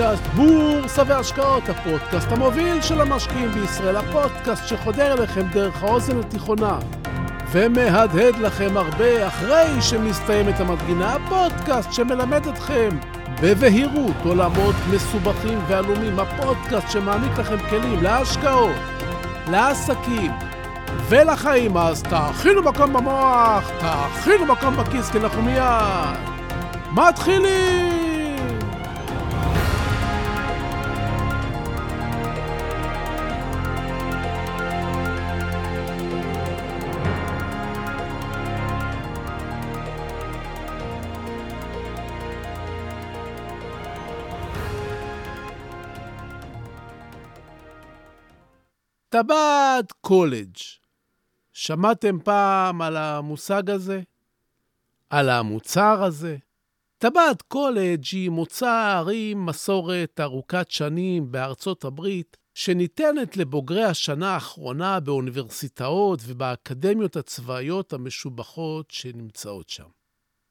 לפודקאסט בורסה והשקעות, הפודקאסט המוביל של המשקיעים בישראל, הפודקאסט שחודר אליכם דרך האוזן התיכונה ומהדהד לכם הרבה אחרי שמסתיימת המדגינה, הפודקאסט שמלמד אתכם בבהירות עולמות מסובכים ועלומים, הפודקאסט שמעניק לכם כלים להשקעות, לעסקים ולחיים. אז תאכינו מקום במוח, תאכינו מקום בכיס, כי אנחנו מיד מתחילים! טבעת קולג'. שמעתם פעם על המושג הזה? על המוצר הזה? טבעת קולג' היא מוצר עם מסורת ארוכת שנים בארצות הברית, שניתנת לבוגרי השנה האחרונה באוניברסיטאות ובאקדמיות הצבאיות המשובחות שנמצאות שם.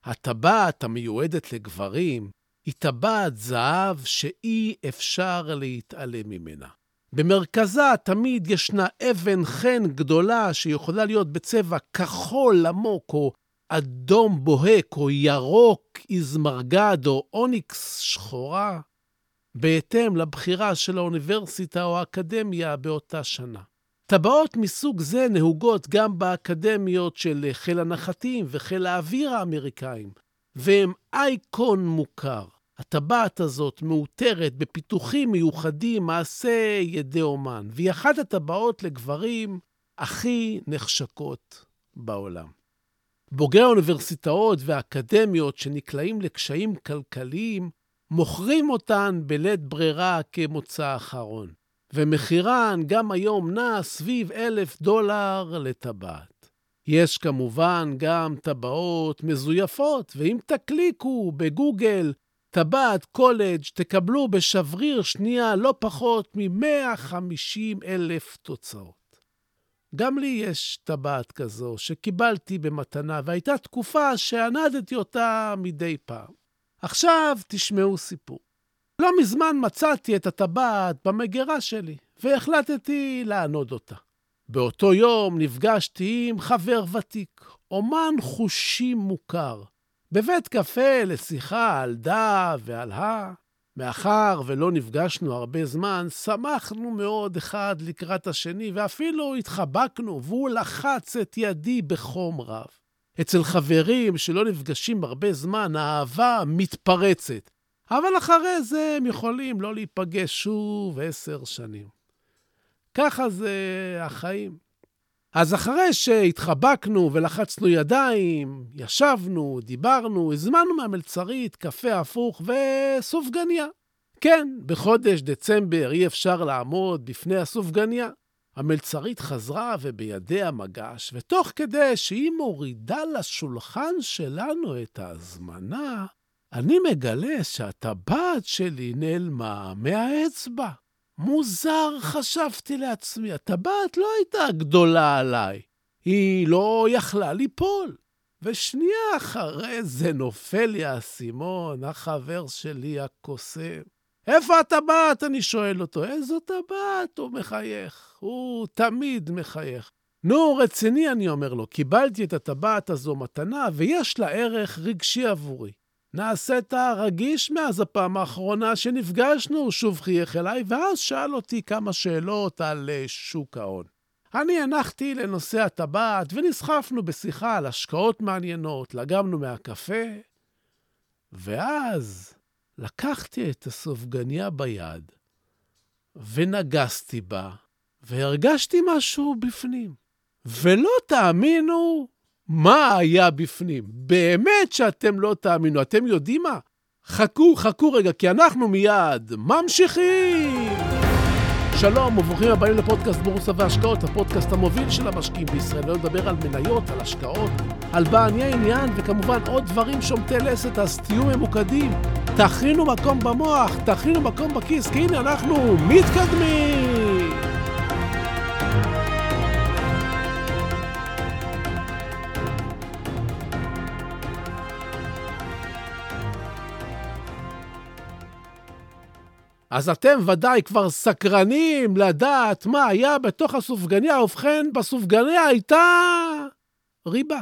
הטבעת המיועדת לגברים היא טבעת זהב שאי אפשר להתעלם ממנה. במרכזה תמיד ישנה אבן חן גדולה שיכולה להיות בצבע כחול עמוק, או אדום בוהק, או ירוק איזמרגד, או אוניקס שחורה, בהתאם לבחירה של האוניברסיטה או האקדמיה באותה שנה. טבעות מסוג זה נהוגות גם באקדמיות של חיל הנחתים וחיל האוויר האמריקאים, והם אייקון מוכר. הטבעת הזאת מאותרת בפיתוחים מיוחדים, מעשה ידי אומן, והיא אחת הטבעות לגברים הכי נחשקות בעולם. בוגרי האוניברסיטאות והאקדמיות שנקלעים לקשיים כלכליים, מוכרים אותן בלית ברירה כמוצא אחרון, ומחירן גם היום נע סביב אלף דולר לטבעת. יש כמובן גם טבעות מזויפות, ואם תקליקו בגוגל טבעת קולג' תקבלו בשבריר שנייה לא פחות מ-150 אלף תוצאות. גם לי יש טבעת כזו שקיבלתי במתנה, והייתה תקופה שענדתי אותה מדי פעם. עכשיו תשמעו סיפור. לא מזמן מצאתי את הטבעת במגירה שלי, והחלטתי לענוד אותה. באותו יום נפגשתי עם חבר ותיק, אומן חושים מוכר, בבית קפה לשיחה על דה ועל הא. מאחר ולא נפגשנו הרבה זמן, שמחנו מאוד אחד לקראת השני, ואפילו התחבקנו, והוא לחץ את ידי בחום רב. אצל חברים שלא נפגשים הרבה זמן, האהבה מתפרצת. אבל אחרי זה הם יכולים לא להיפגש שוב עשר שנים. ככה זה החיים. אז אחרי שהתחבקנו ולחצנו ידיים, ישבנו, דיברנו, הזמנו מהמלצרית קפה הפוך וסופגניה. כן, בחודש דצמבר אי אפשר לעמוד בפני הסופגניה. המלצרית חזרה ובידיה מגש, ותוך כדי שהיא מורידה לשולחן שלנו את ההזמנה, אני מגלה שהטבעת שלי נעלמה מהאצבע. מוזר, חשבתי לעצמי, הטבעת לא הייתה גדולה עליי. היא לא יכלה ליפול. ושנייה אחרי זה נופל לי האסימון, החבר שלי הקוסם. איפה הטבעת? אני שואל אותו. איזו טבעת? הוא מחייך. הוא תמיד מחייך. נו, רציני, אני אומר לו, קיבלתי את הטבעת הזו מתנה, ויש לה ערך רגשי עבורי. נעשית רגיש מאז הפעם האחרונה שנפגשנו, שוב חייך אליי, ואז שאל אותי כמה שאלות על אה, שוק ההון. אני הנחתי לנושא הטבעת, ונסחפנו בשיחה על השקעות מעניינות, לגמנו מהקפה, ואז לקחתי את הסופגניה ביד, ונגסתי בה, והרגשתי משהו בפנים. ולא תאמינו, מה היה בפנים. באמת שאתם לא תאמינו. אתם יודעים מה? חכו, חכו רגע, כי אנחנו מיד ממשיכים! שלום וברוכים הבאים לפודקאסט בורסה והשקעות, הפודקאסט המוביל של המשקיעים בישראל. לא לדבר על מניות, על השקעות, על בעלי עניין, וכמובן עוד דברים שומטי לסת, אז תהיו ממוקדים. תכינו מקום במוח, תכינו מקום בכיס, כי הנה אנחנו מתקדמים! אז אתם ודאי כבר סקרנים לדעת מה היה בתוך הסופגניה, ובכן, בסופגניה הייתה ריבה.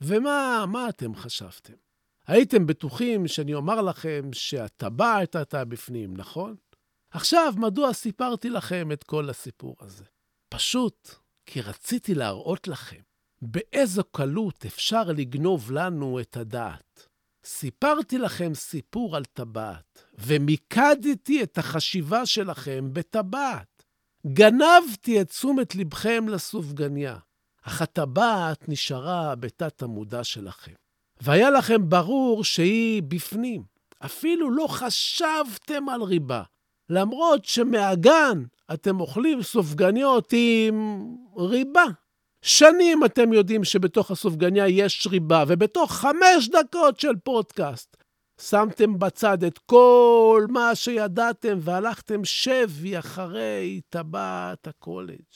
ומה מה אתם חשבתם? הייתם בטוחים שאני אומר לכם שהטבעת הייתה בפנים, נכון? עכשיו, מדוע סיפרתי לכם את כל הסיפור הזה? פשוט כי רציתי להראות לכם באיזו קלות אפשר לגנוב לנו את הדעת. סיפרתי לכם סיפור על טבעת, ומיקדתי את החשיבה שלכם בטבעת. גנבתי את תשומת לבכם לסופגניה, אך הטבעת נשארה בתת המודע שלכם. והיה לכם ברור שהיא בפנים. אפילו לא חשבתם על ריבה, למרות שמהגן אתם אוכלים סופגניות עם ריבה. שנים אתם יודעים שבתוך הסופגניה יש ריבה, ובתוך חמש דקות של פודקאסט שמתם בצד את כל מה שידעתם והלכתם שבי אחרי טבעת הקולג'.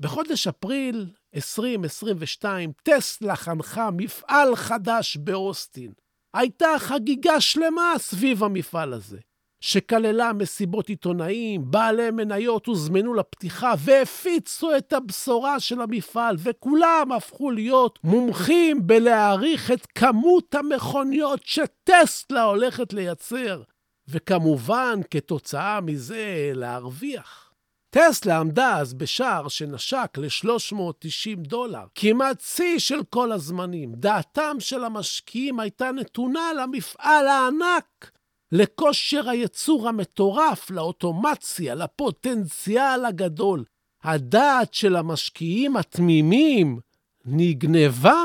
בחודש אפריל 2022, טסלה חנכה מפעל חדש באוסטין. הייתה חגיגה שלמה סביב המפעל הזה. שכללה מסיבות עיתונאים, בעלי מניות הוזמנו לפתיחה והפיצו את הבשורה של המפעל, וכולם הפכו להיות מומחים בלהעריך את כמות המכוניות שטסלה הולכת לייצר, וכמובן, כתוצאה מזה, להרוויח. טסלה עמדה אז בשער שנשק ל-390 דולר, כמעט שיא של כל הזמנים. דעתם של המשקיעים הייתה נתונה למפעל הענק לכושר היצור המטורף, לאוטומציה, לפוטנציאל הגדול. הדעת של המשקיעים התמימים נגנבה.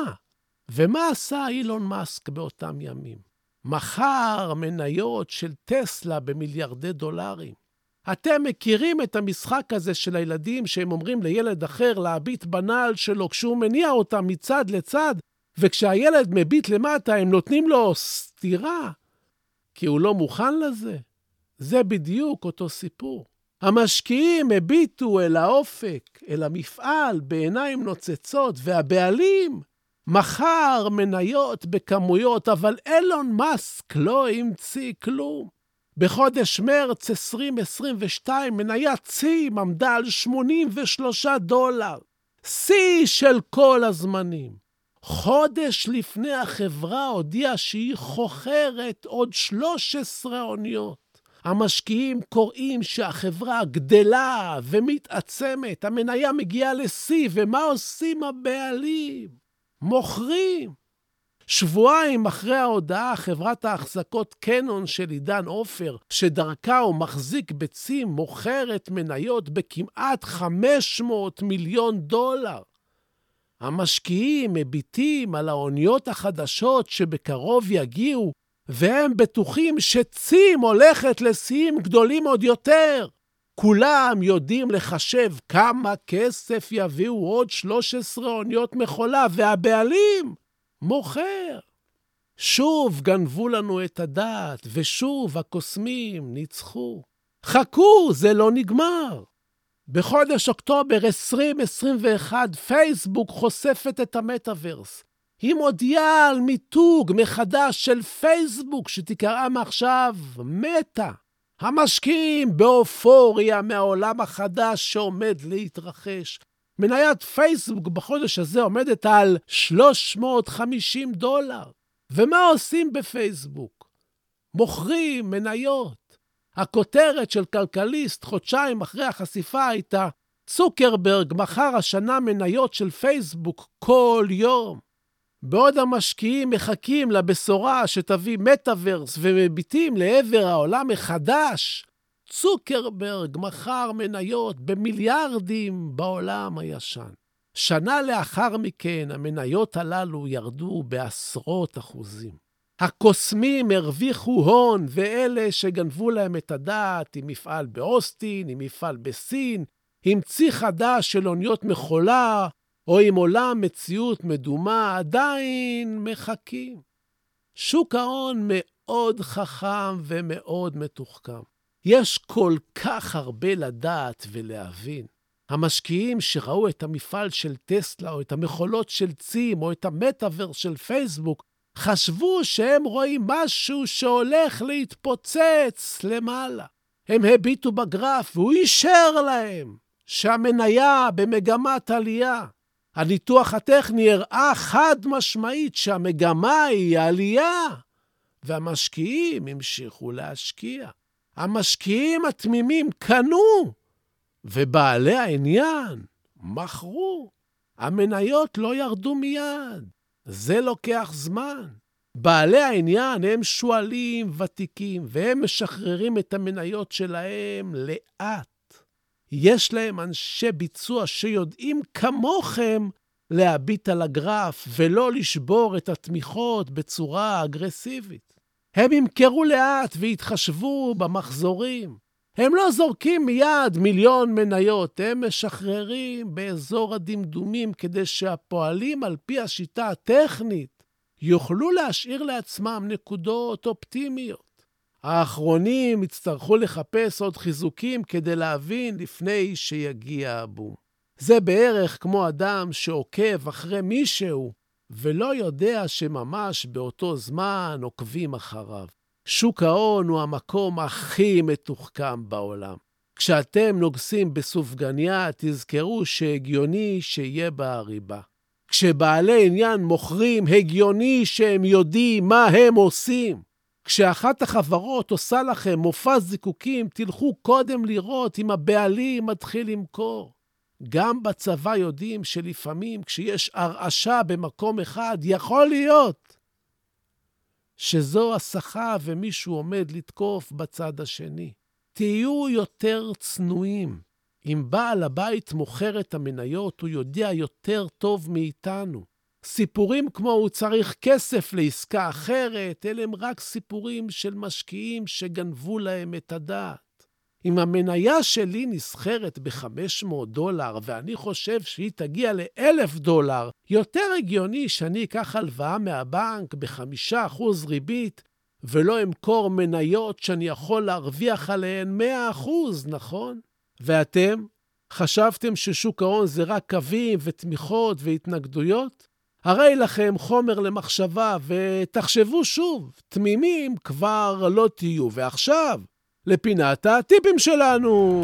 ומה עשה אילון מאסק באותם ימים? מכר מניות של טסלה במיליארדי דולרים. אתם מכירים את המשחק הזה של הילדים שהם אומרים לילד אחר להביט בנעל שלו כשהוא מניע אותה מצד לצד, וכשהילד מביט למטה הם נותנים לו סטירה? כי הוא לא מוכן לזה? זה בדיוק אותו סיפור. המשקיעים הביטו אל האופק, אל המפעל, בעיניים נוצצות, והבעלים מכר מניות בכמויות, אבל אילון מאסק לא המציא כלום. בחודש מרץ 2022 מניית צים עמדה על 83 דולר, שיא של כל הזמנים. חודש לפני החברה הודיעה שהיא חוכרת עוד 13 אוניות. המשקיעים קוראים שהחברה גדלה ומתעצמת, המניה מגיעה לשיא, ומה עושים הבעלים? מוכרים. שבועיים אחרי ההודעה, חברת ההחזקות קנון של עידן עופר, שדרכה הוא מחזיק בצים, מוכרת מניות בכמעט 500 מיליון דולר. המשקיעים מביטים על האוניות החדשות שבקרוב יגיעו, והם בטוחים שצים הולכת לשיאים גדולים עוד יותר. כולם יודעים לחשב כמה כסף יביאו עוד 13 אוניות מכולה, והבעלים מוכר. שוב גנבו לנו את הדעת, ושוב הקוסמים ניצחו. חכו, זה לא נגמר. בחודש אוקטובר 2021, פייסבוק חושפת את המטאוורס. היא מודיעה על מיתוג מחדש של פייסבוק, שתיקרא מעכשיו מטא. המשקיעים באופוריה מהעולם החדש שעומד להתרחש. מניית פייסבוק בחודש הזה עומדת על 350 דולר. ומה עושים בפייסבוק? מוכרים מניות. הכותרת של כלכליסט חודשיים אחרי החשיפה הייתה צוקרברג מכר השנה מניות של פייסבוק כל יום. בעוד המשקיעים מחכים לבשורה שתביא מטאוורס ומביטים לעבר העולם החדש, צוקרברג מכר מניות במיליארדים בעולם הישן. שנה לאחר מכן המניות הללו ירדו בעשרות אחוזים. הקוסמים הרוויחו הון, ואלה שגנבו להם את הדעת עם מפעל באוסטין, עם מפעל בסין, עם צי חדש של אוניות מכולה, או עם עולם מציאות מדומה, עדיין מחכים. שוק ההון מאוד חכם ומאוד מתוחכם. יש כל כך הרבה לדעת ולהבין. המשקיעים שראו את המפעל של טסלה, או את המכולות של צים, או את המטאוור של פייסבוק, חשבו שהם רואים משהו שהולך להתפוצץ למעלה. הם הביטו בגרף והוא אישר להם שהמניה במגמת עלייה. הניתוח הטכני הראה חד משמעית שהמגמה היא עלייה, והמשקיעים המשיכו להשקיע. המשקיעים התמימים קנו, ובעלי העניין מכרו. המניות לא ירדו מיד, זה לוקח זמן. בעלי העניין הם שועלים ותיקים, והם משחררים את המניות שלהם לאט. יש להם אנשי ביצוע שיודעים כמוכם להביט על הגרף ולא לשבור את התמיכות בצורה אגרסיבית. הם ימכרו לאט ויתחשבו במחזורים. הם לא זורקים מיד מיליון מניות, הם משחררים באזור הדמדומים כדי שהפועלים על פי השיטה הטכנית יוכלו להשאיר לעצמם נקודות אופטימיות. האחרונים יצטרכו לחפש עוד חיזוקים כדי להבין לפני שיגיע הבום. זה בערך כמו אדם שעוקב אחרי מישהו ולא יודע שממש באותו זמן עוקבים אחריו. שוק ההון הוא המקום הכי מתוחכם בעולם. כשאתם נוגסים בסופגניה, תזכרו שהגיוני שיהיה בה ריבה. כשבעלי עניין מוכרים, הגיוני שהם יודעים מה הם עושים. כשאחת החברות עושה לכם מופע זיקוקים, תלכו קודם לראות אם הבעלים מתחיל למכור. גם בצבא יודעים שלפעמים כשיש הרעשה במקום אחד, יכול להיות שזו הסחה ומישהו עומד לתקוף בצד השני. תהיו יותר צנועים. אם בעל הבית מוכר את המניות, הוא יודע יותר טוב מאיתנו. סיפורים כמו הוא צריך כסף לעסקה אחרת, אלה הם רק סיפורים של משקיעים שגנבו להם את הדעת. אם המניה שלי נסחרת ב-500 דולר ואני חושב שהיא תגיע ל-1,000 דולר, יותר הגיוני שאני אקח הלוואה מהבנק ב-5% ריבית ולא אמכור מניות שאני יכול להרוויח עליהן 100%, נכון? ואתם? חשבתם ששוק ההון זה רק קווים ותמיכות והתנגדויות? הרי לכם חומר למחשבה, ותחשבו שוב, תמימים כבר לא תהיו. ועכשיו, לפינת הטיפים שלנו.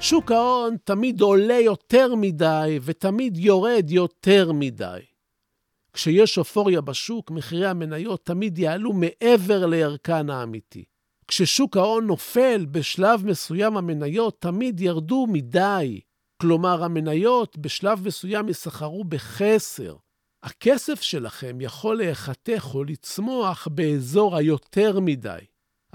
שוק ההון תמיד עולה יותר מדי ותמיד יורד יותר מדי. כשיש אופוריה בשוק, מחירי המניות תמיד יעלו מעבר לערכן האמיתי. כששוק ההון נופל, בשלב מסוים המניות תמיד ירדו מדי. כלומר, המניות בשלב מסוים יסחרו בחסר. הכסף שלכם יכול להיחתך או לצמוח באזור היותר מדי.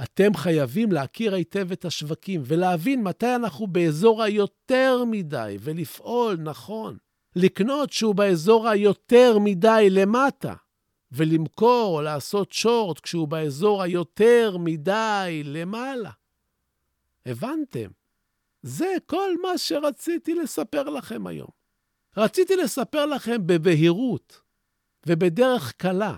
אתם חייבים להכיר היטב את השווקים ולהבין מתי אנחנו באזור היותר מדי ולפעול נכון. לקנות שהוא באזור היותר מדי למטה. ולמכור או לעשות שורט כשהוא באזור היותר מדי למעלה. הבנתם? זה כל מה שרציתי לספר לכם היום. רציתי לספר לכם בבהירות ובדרך קלה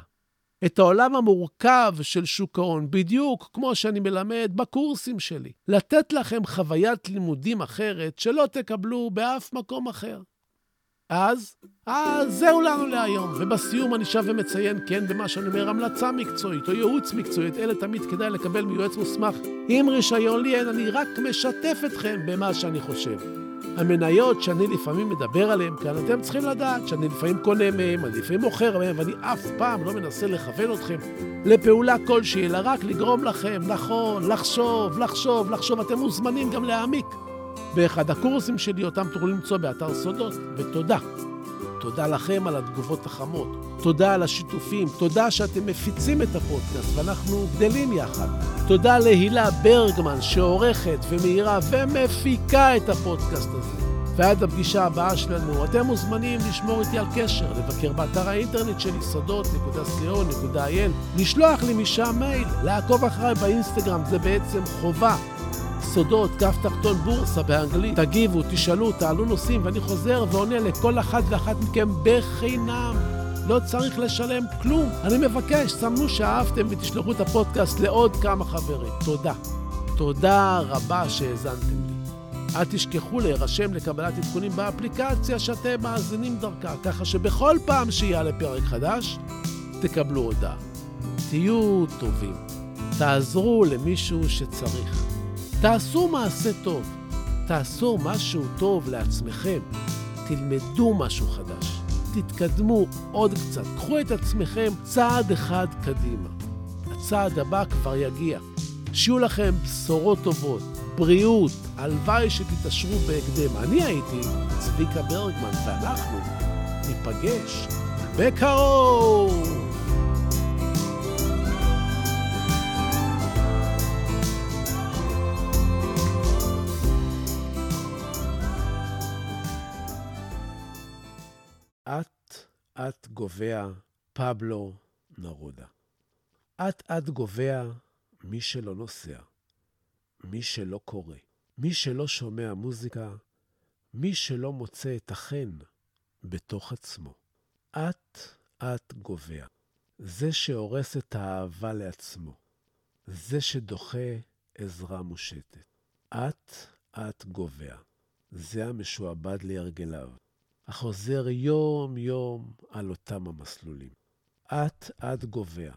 את העולם המורכב של שוק ההון, בדיוק כמו שאני מלמד בקורסים שלי. לתת לכם חוויית לימודים אחרת שלא תקבלו באף מקום אחר. אז, אז זהו לנו להיום. ובסיום אני שב ומציין, כן, במה שאני אומר, המלצה מקצועית או ייעוץ מקצועית, אלה תמיד כדאי לקבל מיועץ מוסמך עם רישיון לי אין, אני רק משתף אתכם במה שאני חושב. המניות שאני לפעמים מדבר עליהן כאן, אתם צריכים לדעת שאני לפעמים קונה מהן, אני לפעמים מוכר מהן, ואני אף פעם לא מנסה לכוון אתכם לפעולה כלשהי, אלא רק לגרום לכם, נכון, לחשוב, לחשוב, לחשוב. אתם מוזמנים גם להעמיק. באחד הקורסים שלי, אותם תוכלו למצוא באתר סודות, ותודה. תודה לכם על התגובות החמות. תודה על השיתופים. תודה שאתם מפיצים את הפודקאסט ואנחנו גדלים יחד. תודה להילה ברגמן שעורכת ומאירה ומפיקה את הפודקאסט הזה. ועד הפגישה הבאה שלנו, אתם מוזמנים לשמור איתי על קשר, לבקר באתר האינטרנט שלי, סודות.co.il, לשלוח לי משם מייל, לעקוב אחריי באינסטגרם, זה בעצם חובה. סודות, כף תחתון בורסה באנגלית. תגיבו, תשאלו, תעלו נושאים, ואני חוזר ועונה לכל אחת ואחת מכם בחינם. לא צריך לשלם כלום. אני מבקש, סמנו שאהבתם ותשלחו את הפודקאסט לעוד כמה חברים. תודה. תודה רבה שהאזנתם לי. אל תשכחו להירשם לקבלת עדכונים באפליקציה שאתם מאזינים דרכה, ככה שבכל פעם שיעלה פרק חדש, תקבלו הודעה. תהיו טובים. תעזרו למישהו שצריך. תעשו מעשה טוב. תעשו משהו טוב לעצמכם. תלמדו משהו חדש. תתקדמו עוד קצת. קחו את עצמכם צעד אחד קדימה. הצעד הבא כבר יגיע. שיהיו לכם בשורות טובות, בריאות, הלוואי שתתעשרו בהקדם. אני הייתי צביקה ברגמן, ואנחנו ניפגש בקרוב! אט-אט גובע פבלו נרודה. אט-אט גובע מי שלא נוסע, מי שלא קורא, מי שלא שומע מוזיקה, מי שלא מוצא את החן בתוך עצמו. אט-אט גובע. זה שהורס את האהבה לעצמו. זה שדוחה עזרה מושטת. אט-אט גובע. זה המשועבד להרגליו. החוזר יום-יום על אותם המסלולים. אט-אט גובע.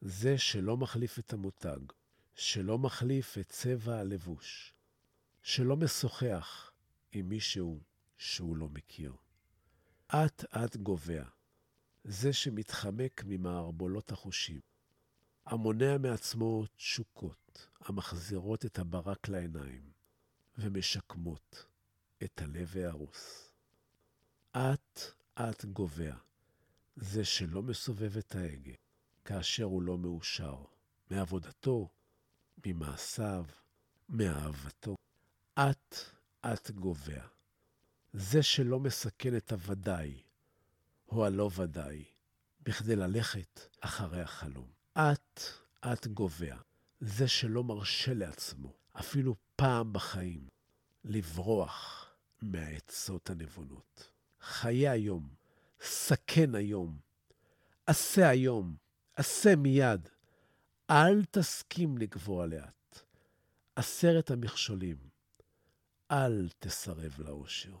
זה שלא מחליף את המותג, שלא מחליף את צבע הלבוש, שלא משוחח עם מישהו שהוא לא מכיר. אט-אט גובע. זה שמתחמק ממערבולות החושים, המונע מעצמו תשוקות המחזירות את הברק לעיניים ומשקמות את הלב ההרוס. אט-אט גובע. זה שלא מסובב את ההגה כאשר הוא לא מאושר מעבודתו, ממעשיו, מאהבתו. אט-אט גובע. זה שלא מסכן את הוודאי או הלא ודאי בכדי ללכת אחרי החלום. אט-אט גובע. זה שלא מרשה לעצמו, אפילו פעם בחיים, לברוח מהעצות הנבונות. חיה היום, סכן היום, עשה היום, עשה מיד. אל תסכים לגבוה לאט. עשרת המכשולים, אל תסרב לאושר.